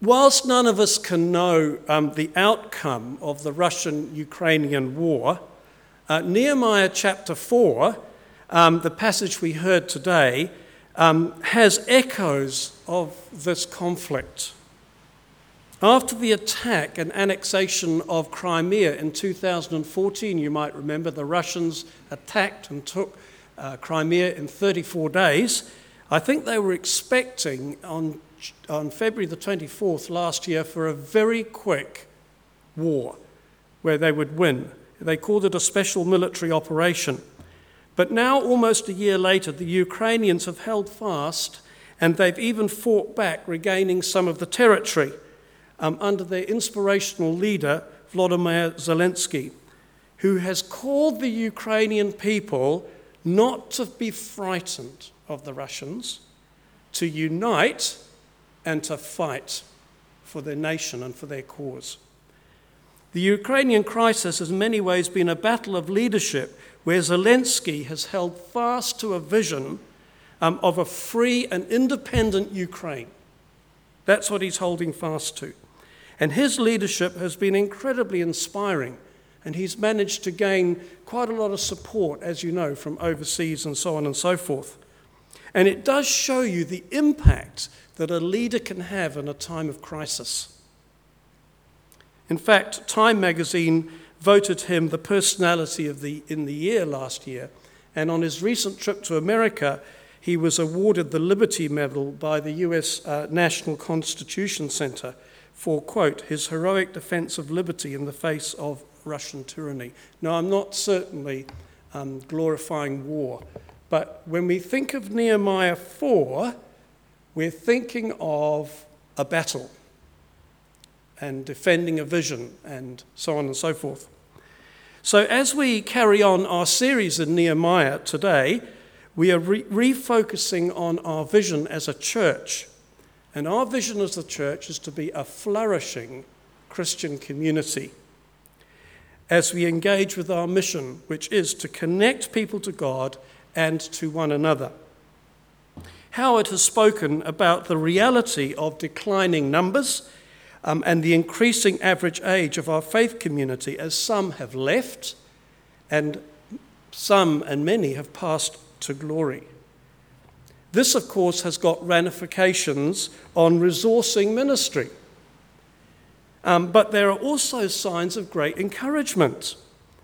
whilst none of us can know um, the outcome of the Russian Ukrainian war, uh, Nehemiah chapter 4, um, the passage we heard today, um, has echoes of this conflict. After the attack and annexation of Crimea in 2014, you might remember the Russians attacked and took uh, Crimea in 34 days. I think they were expecting on, on February the 24th last year for a very quick war where they would win. They called it a special military operation. But now, almost a year later, the Ukrainians have held fast and they've even fought back, regaining some of the territory um, under their inspirational leader, Vladimir Zelensky, who has called the Ukrainian people not to be frightened of the Russians, to unite and to fight for their nation and for their cause. The Ukrainian crisis has in many ways been a battle of leadership where Zelensky has held fast to a vision um, of a free and independent Ukraine. That's what he's holding fast to. And his leadership has been incredibly inspiring. And he's managed to gain quite a lot of support, as you know, from overseas and so on and so forth. And it does show you the impact that a leader can have in a time of crisis. In fact, Time magazine voted him the personality of the, in the year last year. And on his recent trip to America, he was awarded the Liberty Medal by the US uh, National Constitution Center for, quote, his heroic defense of liberty in the face of Russian tyranny. Now, I'm not certainly um, glorifying war, but when we think of Nehemiah 4, we're thinking of a battle and defending a vision and so on and so forth. So, as we carry on our series in Nehemiah today, we are re- refocusing on our vision as a church and our vision as the church is to be a flourishing Christian community as we engage with our mission, which is to connect people to God and to one another. Howard has spoken about the reality of declining numbers um, and the increasing average age of our faith community as some have left and some and many have passed to glory. This, of course, has got ramifications on resourcing ministry. Um, but there are also signs of great encouragement.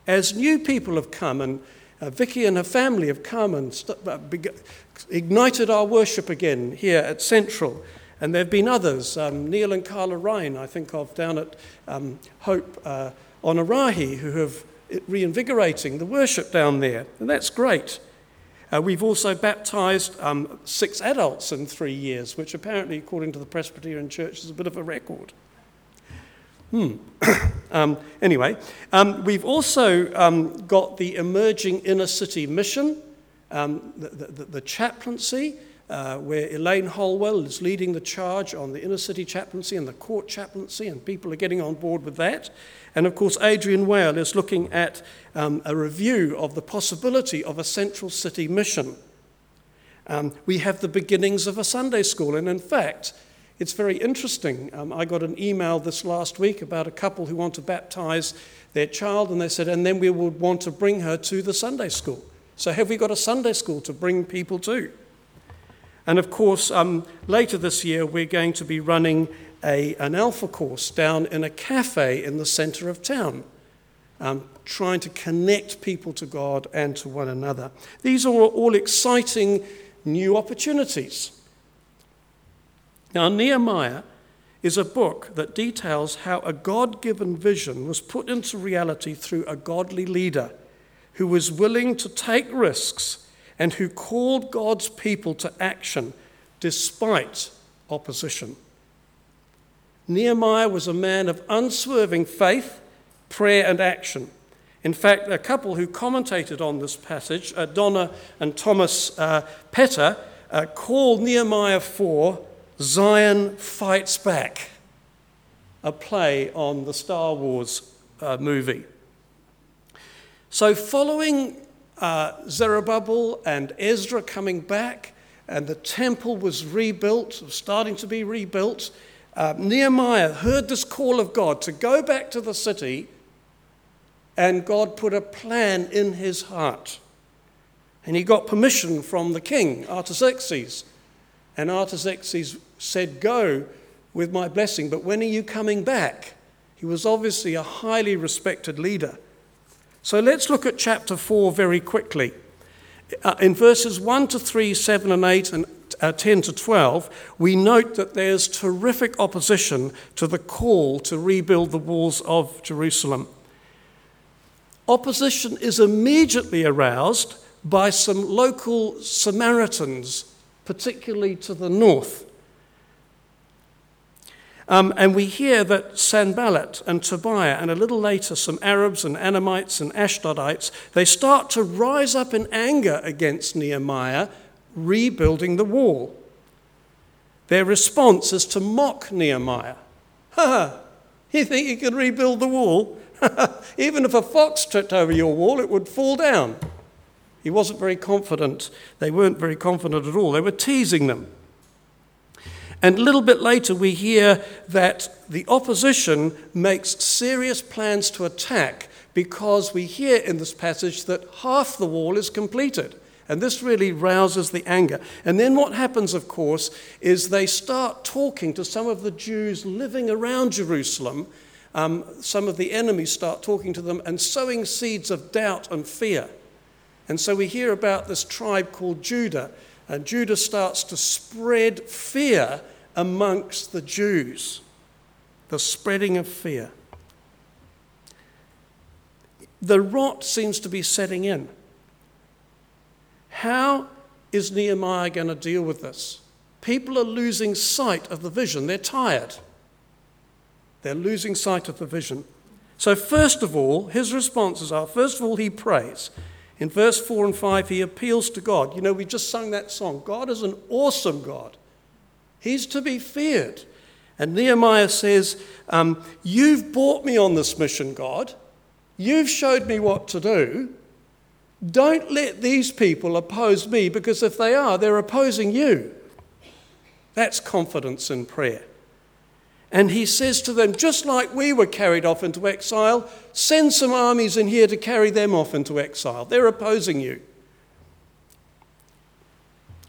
As new people have come, and uh, Vicky and her family have come and st- uh, ignited our worship again here at Central. And there have been others, um, Neil and Carla Ryan, I think of down at um, Hope uh, Onerahi, who have reinvigorating the worship down there. And that's great. Uh, we've also baptized um, six adults in three years, which apparently, according to the Presbyterian Church, is a bit of a record. Hmm. um, anyway, um, we've also um, got the emerging inner city mission, um, the, the, the, chaplaincy, uh, where Elaine Holwell is leading the charge on the inner city chaplaincy and the court chaplaincy, and people are getting on board with that. And of course, Adrian Whale is looking at um, a review of the possibility of a central city mission. Um, we have the beginnings of a Sunday school, and in fact, it's very interesting. Um, I got an email this last week about a couple who want to baptize their child, and they said, and then we would want to bring her to the Sunday school. So, have we got a Sunday school to bring people to? And of course, um, later this year, we're going to be running a, an alpha course down in a cafe in the center of town, um, trying to connect people to God and to one another. These are all exciting new opportunities. Now, Nehemiah is a book that details how a God given vision was put into reality through a godly leader who was willing to take risks and who called God's people to action despite opposition. Nehemiah was a man of unswerving faith, prayer, and action. In fact, a couple who commentated on this passage, uh, Donna and Thomas uh, Petter, uh, called Nehemiah 4 Zion Fights Back, a play on the Star Wars uh, movie. So, following uh, Zerubbabel and Ezra coming back, and the temple was rebuilt, starting to be rebuilt, uh, Nehemiah heard this call of God to go back to the city, and God put a plan in his heart. And he got permission from the king, Artaxerxes. And Artaxerxes said, Go with my blessing, but when are you coming back? He was obviously a highly respected leader. So let's look at chapter 4 very quickly. Uh, in verses 1 to 3, 7 and 8, and uh, 10 to 12, we note that there's terrific opposition to the call to rebuild the walls of Jerusalem. Opposition is immediately aroused by some local Samaritans, particularly to the north. Um, and we hear that Sanballat and Tobiah, and a little later some Arabs and Ammonites and Ashdodites, they start to rise up in anger against Nehemiah rebuilding the wall. Their response is to mock Nehemiah. Ha ha! You think you can rebuild the wall? Even if a fox tripped over your wall, it would fall down. He wasn't very confident. They weren't very confident at all. They were teasing them. And a little bit later, we hear that the opposition makes serious plans to attack because we hear in this passage that half the wall is completed. And this really rouses the anger. And then what happens, of course, is they start talking to some of the Jews living around Jerusalem. Um, some of the enemies start talking to them and sowing seeds of doubt and fear. And so we hear about this tribe called Judah. And Judah starts to spread fear amongst the Jews. The spreading of fear. The rot seems to be setting in. How is Nehemiah going to deal with this? People are losing sight of the vision. They're tired. They're losing sight of the vision. So, first of all, his responses are first of all, he prays. In verse 4 and 5, he appeals to God. You know, we just sung that song. God is an awesome God, He's to be feared. And Nehemiah says, um, You've brought me on this mission, God. You've showed me what to do. Don't let these people oppose me because if they are, they're opposing you. That's confidence in prayer. And he says to them, just like we were carried off into exile, send some armies in here to carry them off into exile. They're opposing you.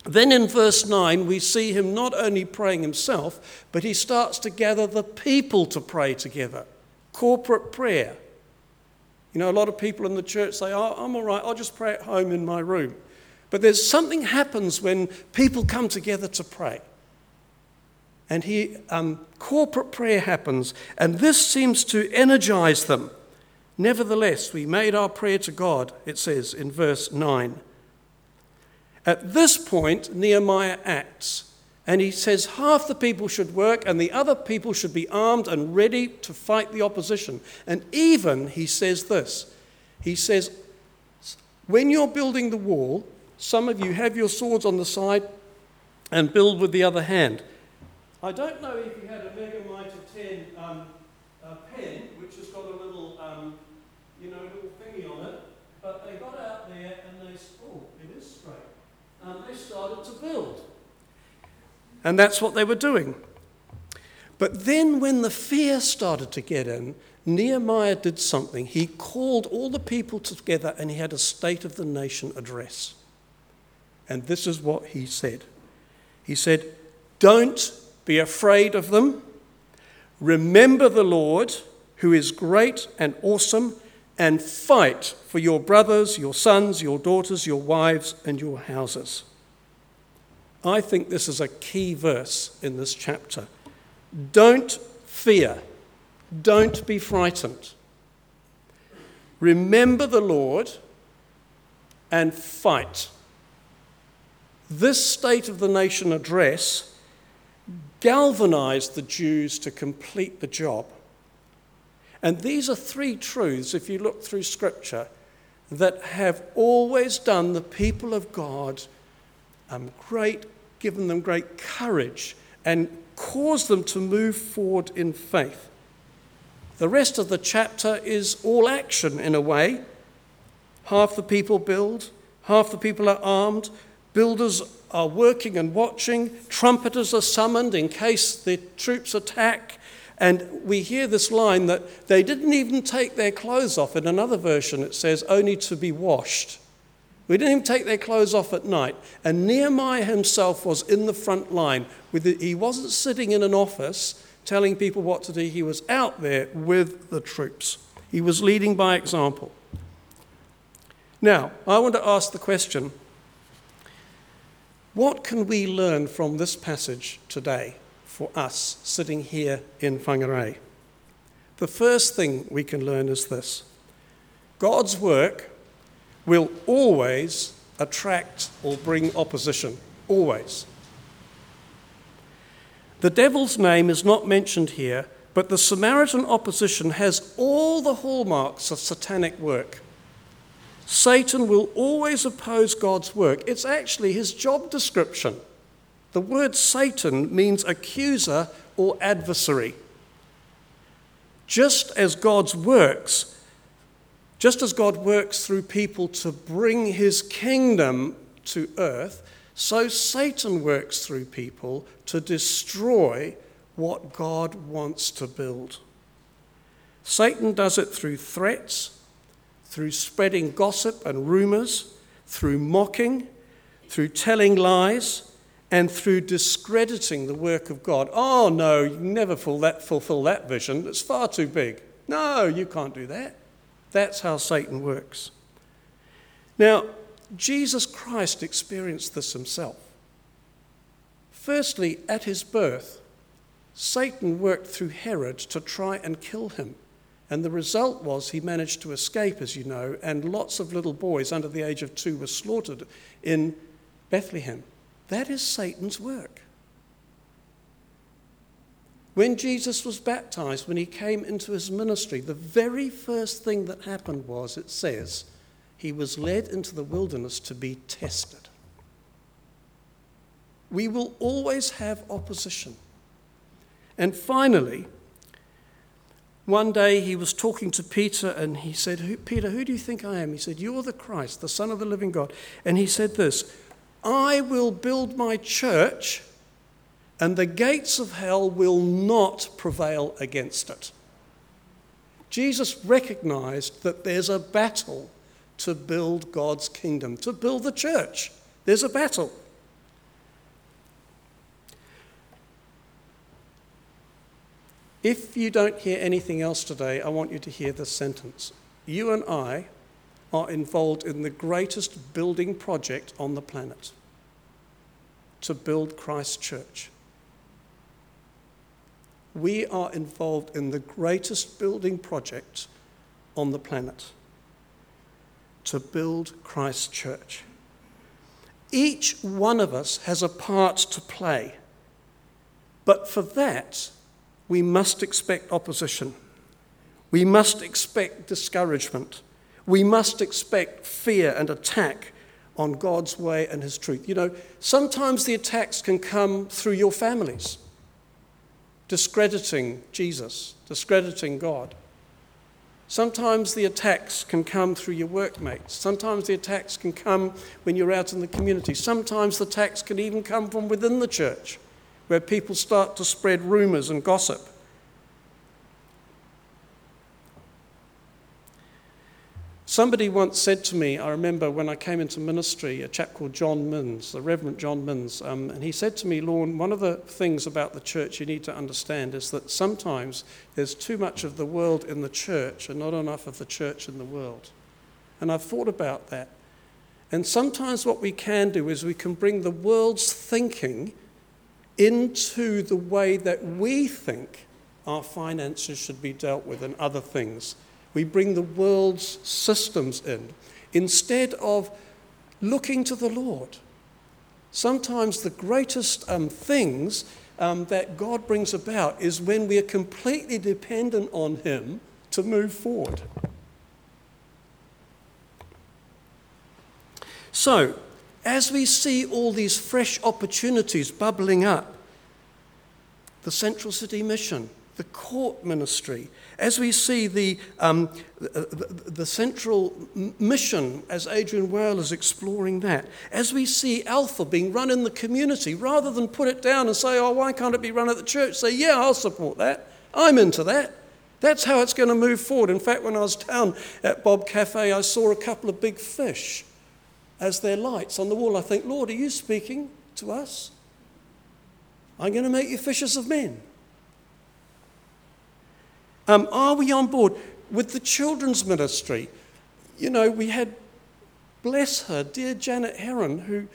Then in verse 9, we see him not only praying himself, but he starts to gather the people to pray together. Corporate prayer. You know, a lot of people in the church say, oh, I'm all right, I'll just pray at home in my room. But there's something happens when people come together to pray. And he, um, corporate prayer happens, and this seems to energize them. Nevertheless, we made our prayer to God, it says in verse 9. At this point, Nehemiah acts. And he says half the people should work and the other people should be armed and ready to fight the opposition. And even he says this he says, when you're building the wall, some of you have your swords on the side and build with the other hand. I don't know if you had a Megamiter 10 um, pen, which has got a little, um, you know, little thingy on it, but they got out there and they, oh, it is straight. And they started to build. And that's what they were doing. But then, when the fear started to get in, Nehemiah did something. He called all the people together and he had a State of the Nation address. And this is what he said He said, Don't be afraid of them. Remember the Lord, who is great and awesome, and fight for your brothers, your sons, your daughters, your wives, and your houses. I think this is a key verse in this chapter. Don't fear, don't be frightened. Remember the Lord and fight. This State of the Nation address galvanized the Jews to complete the job. And these are three truths, if you look through Scripture, that have always done the people of God um, great given them great courage and caused them to move forward in faith. The rest of the chapter is all action in a way. Half the people build, half the people are armed. Builders are working and watching. Trumpeters are summoned in case the troops attack. And we hear this line that they didn't even take their clothes off. In another version, it says, only to be washed. We didn't even take their clothes off at night. And Nehemiah himself was in the front line. It. He wasn't sitting in an office telling people what to do, he was out there with the troops. He was leading by example. Now, I want to ask the question what can we learn from this passage today for us sitting here in Whangarei? The first thing we can learn is this God's work will always attract or bring opposition. Always. The devil's name is not mentioned here, but the Samaritan opposition has all the hallmarks of satanic work. Satan will always oppose God's work. It's actually his job description. The word Satan means accuser or adversary. Just as God's works, just as God works through people to bring his kingdom to earth, so Satan works through people to destroy what God wants to build. Satan does it through threats, through spreading gossip and rumors, through mocking, through telling lies, and through discrediting the work of God. Oh, no, you never fulfill that vision. It's far too big. No, you can't do that. That's how Satan works. Now, Jesus Christ experienced this himself. Firstly, at his birth, Satan worked through Herod to try and kill him. And the result was he managed to escape, as you know, and lots of little boys under the age of two were slaughtered in Bethlehem. That is Satan's work. When Jesus was baptized, when he came into his ministry, the very first thing that happened was, it says, he was led into the wilderness to be tested. We will always have opposition. And finally, one day he was talking to Peter and he said, Peter, who do you think I am? He said, You're the Christ, the Son of the living God. And he said this I will build my church, and the gates of hell will not prevail against it. Jesus recognized that there's a battle to build God's kingdom, to build the church. There's a battle. If you don't hear anything else today, I want you to hear this sentence. You and I are involved in the greatest building project on the planet to build Christ's church. We are involved in the greatest building project on the planet to build Christ's church. Each one of us has a part to play, but for that, we must expect opposition. We must expect discouragement. We must expect fear and attack on God's way and His truth. You know, sometimes the attacks can come through your families, discrediting Jesus, discrediting God. Sometimes the attacks can come through your workmates. Sometimes the attacks can come when you're out in the community. Sometimes the attacks can even come from within the church, where people start to spread rumours and gossip. Somebody once said to me, I remember when I came into ministry, a chap called John Minns, the Reverend John Minns, um, and he said to me, Lorne, one of the things about the church you need to understand is that sometimes there's too much of the world in the church and not enough of the church in the world. And I've thought about that. And sometimes what we can do is we can bring the world's thinking into the way that we think our finances should be dealt with and other things. We bring the world's systems in instead of looking to the Lord. Sometimes the greatest um, things um, that God brings about is when we are completely dependent on Him to move forward. So, as we see all these fresh opportunities bubbling up, the Central City Mission, the court ministry, as we see the, um, the, the, central mission, as Adrian Whale is exploring that, as we see Alpha being run in the community, rather than put it down and say, oh, why can't it be run at the church? Say, yeah, I'll support that. I'm into that. That's how it's going to move forward. In fact, when I was down at Bob Cafe, I saw a couple of big fish as their lights on the wall. I think, Lord, are you speaking to us? I'm going to make you fishers of men. Um, are we on board with the children's ministry? You know, we had, bless her, dear Janet Heron, who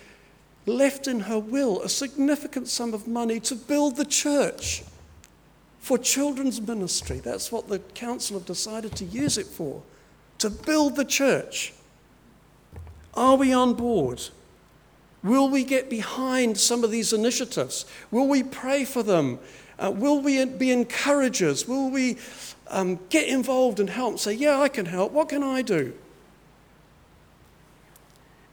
left in her will a significant sum of money to build the church for children's ministry. That's what the council have decided to use it for, to build the church. Are we on board? Will we get behind some of these initiatives? Will we pray for them? Uh, will we be encouragers? Will we um, get involved and help? Say, yeah, I can help. What can I do?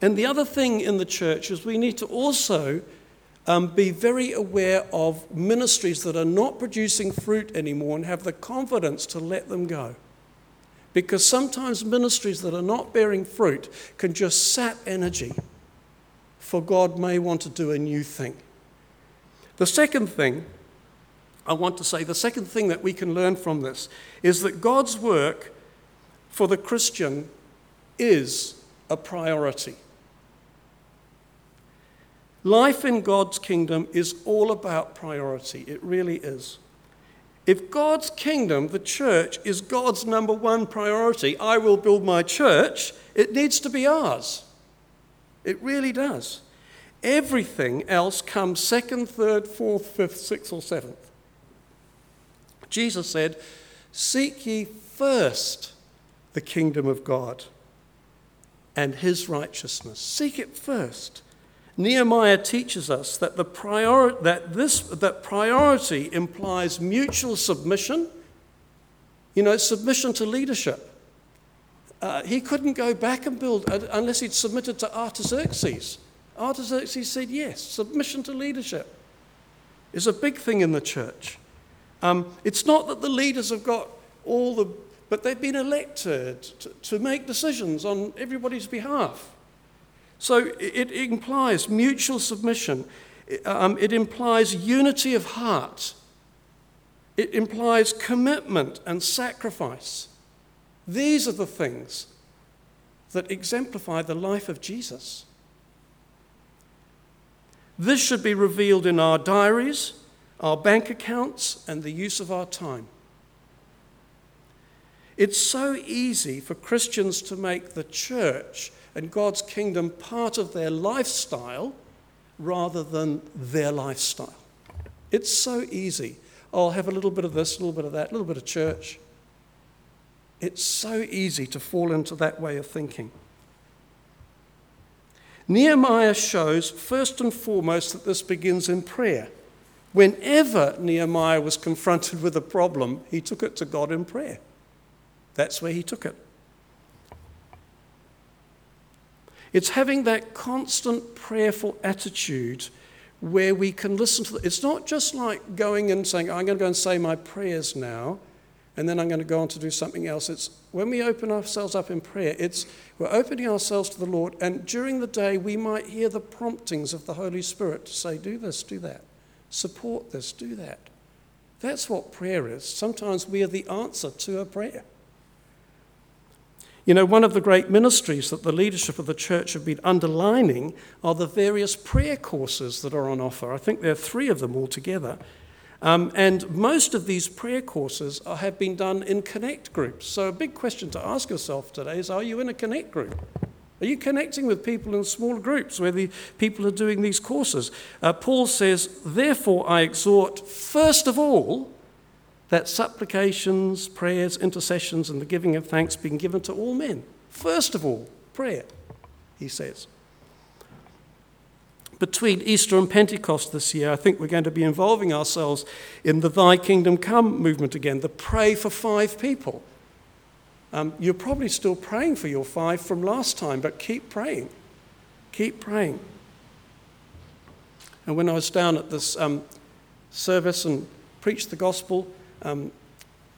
And the other thing in the church is we need to also um, be very aware of ministries that are not producing fruit anymore and have the confidence to let them go. Because sometimes ministries that are not bearing fruit can just sap energy, for God may want to do a new thing. The second thing I want to say, the second thing that we can learn from this is that God's work for the Christian is a priority. Life in God's kingdom is all about priority. It really is. If God's kingdom, the church, is God's number one priority, I will build my church, it needs to be ours. It really does. Everything else comes second, third, fourth, fifth, sixth, or seventh. Jesus said, Seek ye first the kingdom of God and his righteousness. Seek it first. Nehemiah teaches us that, the prior, that, this, that priority implies mutual submission, you know, submission to leadership. Uh, he couldn't go back and build uh, unless he'd submitted to Artaxerxes. Artaxerxes said yes, submission to leadership is a big thing in the church. Um, it's not that the leaders have got all the, but they've been elected to, to make decisions on everybody's behalf. So it, implies mutual submission, um, it implies unity of heart, it implies commitment and sacrifice. These are the things that exemplify the life of Jesus. This should be revealed in our diaries, our bank accounts, and the use of our time. It's so easy for Christians to make the church and God's kingdom part of their lifestyle rather than their lifestyle. It's so easy. Oh, I'll have a little bit of this, a little bit of that, a little bit of church. It's so easy to fall into that way of thinking. Nehemiah shows, first and foremost, that this begins in prayer. Whenever Nehemiah was confronted with a problem, he took it to God in prayer. That's where he took it. It's having that constant prayerful attitude where we can listen to the, it's not just like going and saying i'm going to go and say my prayers now and then i'm going to go on to do something else. It's when we open ourselves up in prayer it's we're opening ourselves to the lord and during the day we might hear the promptings of the holy spirit to say do this do that. Support this do that. That's what prayer is. Sometimes we are the answer to a prayer you know, one of the great ministries that the leadership of the church have been underlining are the various prayer courses that are on offer. I think there are three of them altogether. Um, and most of these prayer courses are, have been done in connect groups. So, a big question to ask yourself today is Are you in a connect group? Are you connecting with people in small groups where the people are doing these courses? Uh, Paul says, Therefore, I exhort, first of all, that supplications, prayers, intercessions, and the giving of thanks be given to all men. First of all, prayer, he says. Between Easter and Pentecost this year, I think we're going to be involving ourselves in the Thy Kingdom Come movement again, the pray for five people. Um, you're probably still praying for your five from last time, but keep praying. Keep praying. And when I was down at this um, service and preached the gospel, Um,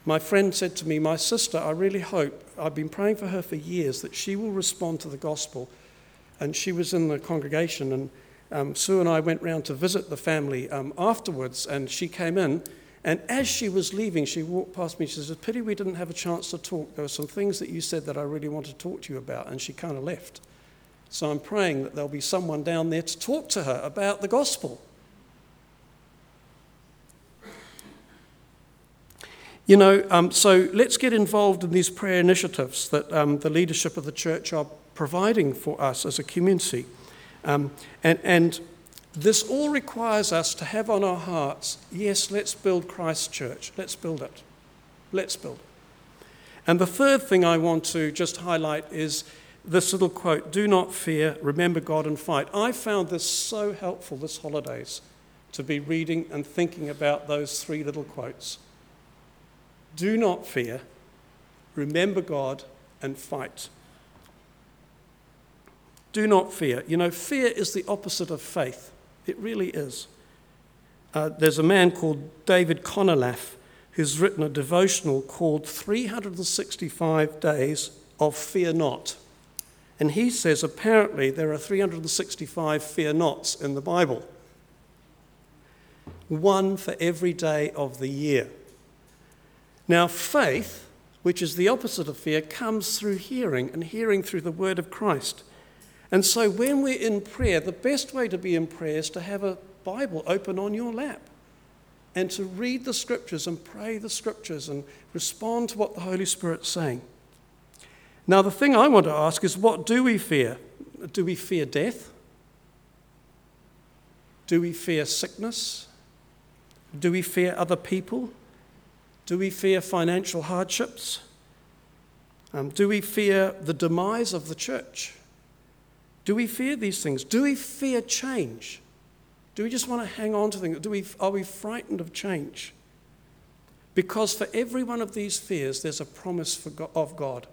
my friend said to me, My sister, I really hope, I've been praying for her for years, that she will respond to the gospel. And she was in the congregation, and um, Sue and I went round to visit the family um, afterwards, and she came in. And as she was leaving, she walked past me. She says, Pity we didn't have a chance to talk. There were some things that you said that I really want to talk to you about. And she kind of left. So I'm praying that there'll be someone down there to talk to her about the gospel. You know, um, so let's get involved in these prayer initiatives that um, the leadership of the church are providing for us as a community. Um, and, and this all requires us to have on our hearts yes, let's build Christ Church. Let's build it. Let's build it. And the third thing I want to just highlight is this little quote Do not fear, remember God and fight. I found this so helpful this holidays to be reading and thinking about those three little quotes. Do not fear, remember God, and fight. Do not fear. You know, fear is the opposite of faith. It really is. Uh, there's a man called David Conolaph who's written a devotional called 365 Days of Fear Not. And he says apparently there are 365 fear nots in the Bible, one for every day of the year. Now, faith, which is the opposite of fear, comes through hearing, and hearing through the word of Christ. And so, when we're in prayer, the best way to be in prayer is to have a Bible open on your lap and to read the scriptures and pray the scriptures and respond to what the Holy Spirit's saying. Now, the thing I want to ask is what do we fear? Do we fear death? Do we fear sickness? Do we fear other people? Do we fear financial hardships? Um, do we fear the demise of the church? Do we fear these things? Do we fear change? Do we just want to hang on to things? Do we, are we frightened of change? Because for every one of these fears, there's a promise God, of God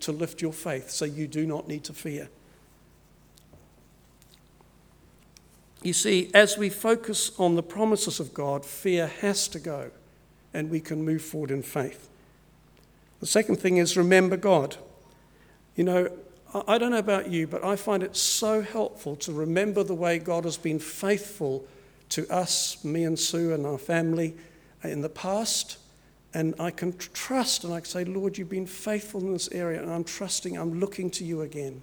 to lift your faith so you do not need to fear. You see, as we focus on the promises of God, fear has to go and we can move forward in faith. The second thing is remember God. You know, I don't know about you, but I find it so helpful to remember the way God has been faithful to us, me and Sue and our family uh, in the past. And I can trust and I can say, Lord, you've been faithful in this area, and I'm trusting, I'm looking to you again.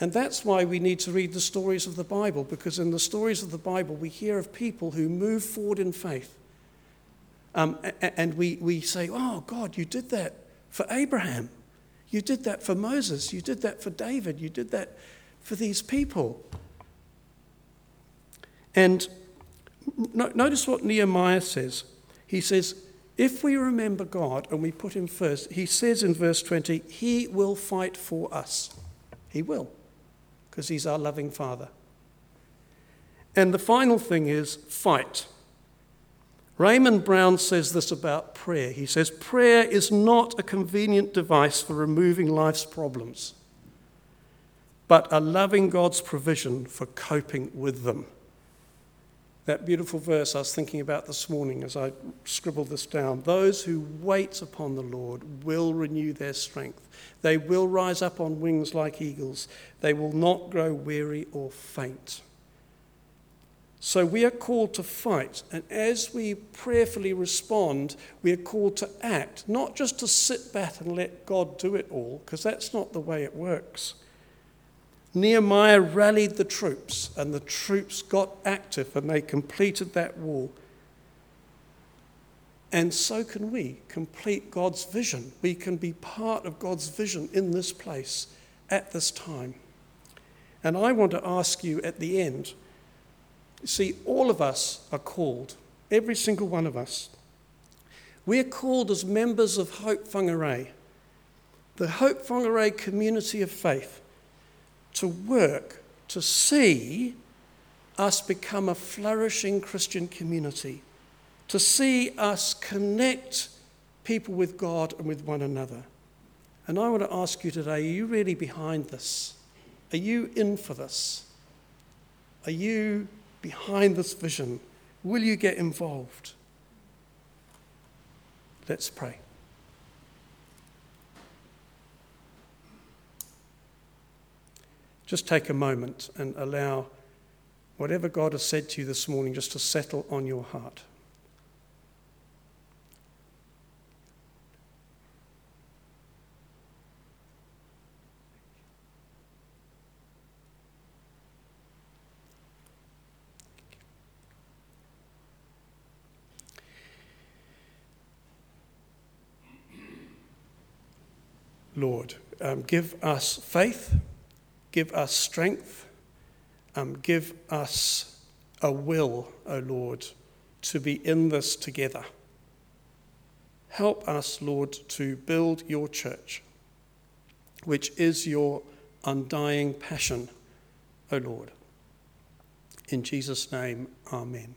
And that's why we need to read the stories of the Bible, because in the stories of the Bible, we hear of people who move forward in faith um, and we, we say, oh, God, you did that for Abraham. You did that for Moses. You did that for David. You did that for these people. And no, notice what Nehemiah says. He says, if we remember God and we put him first, he says in verse 20, he will fight for us. He will, because he's our loving Father. And the final thing is fight. Raymond Brown says this about prayer. He says, Prayer is not a convenient device for removing life's problems, but a loving God's provision for coping with them. That beautiful verse I was thinking about this morning as I scribbled this down. Those who wait upon the Lord will renew their strength. They will rise up on wings like eagles. They will not grow weary or faint. So we are called to fight, and as we prayerfully respond, we are called to act, not just to sit back and let God do it all, because that's not the way it works. Nehemiah rallied the troops, and the troops got active and they completed that wall. And so can we complete God's vision. We can be part of God's vision in this place at this time. And I want to ask you at the end See, all of us are called, every single one of us. We're called as members of Hope Whangarei, the Hope Whangarei community of faith, to work to see us become a flourishing Christian community, to see us connect people with God and with one another. And I want to ask you today are you really behind this? Are you in for this? Are you behind this vision? Will you get involved? Let's pray. Just take a moment and allow whatever God has said to you this morning just to settle on your heart. Lord. Um, give us faith, give us strength, um, give us a will, O Lord, to be in this together. Help us, Lord, to build your church, which is your undying passion, O Lord. In Jesus' name, Amen.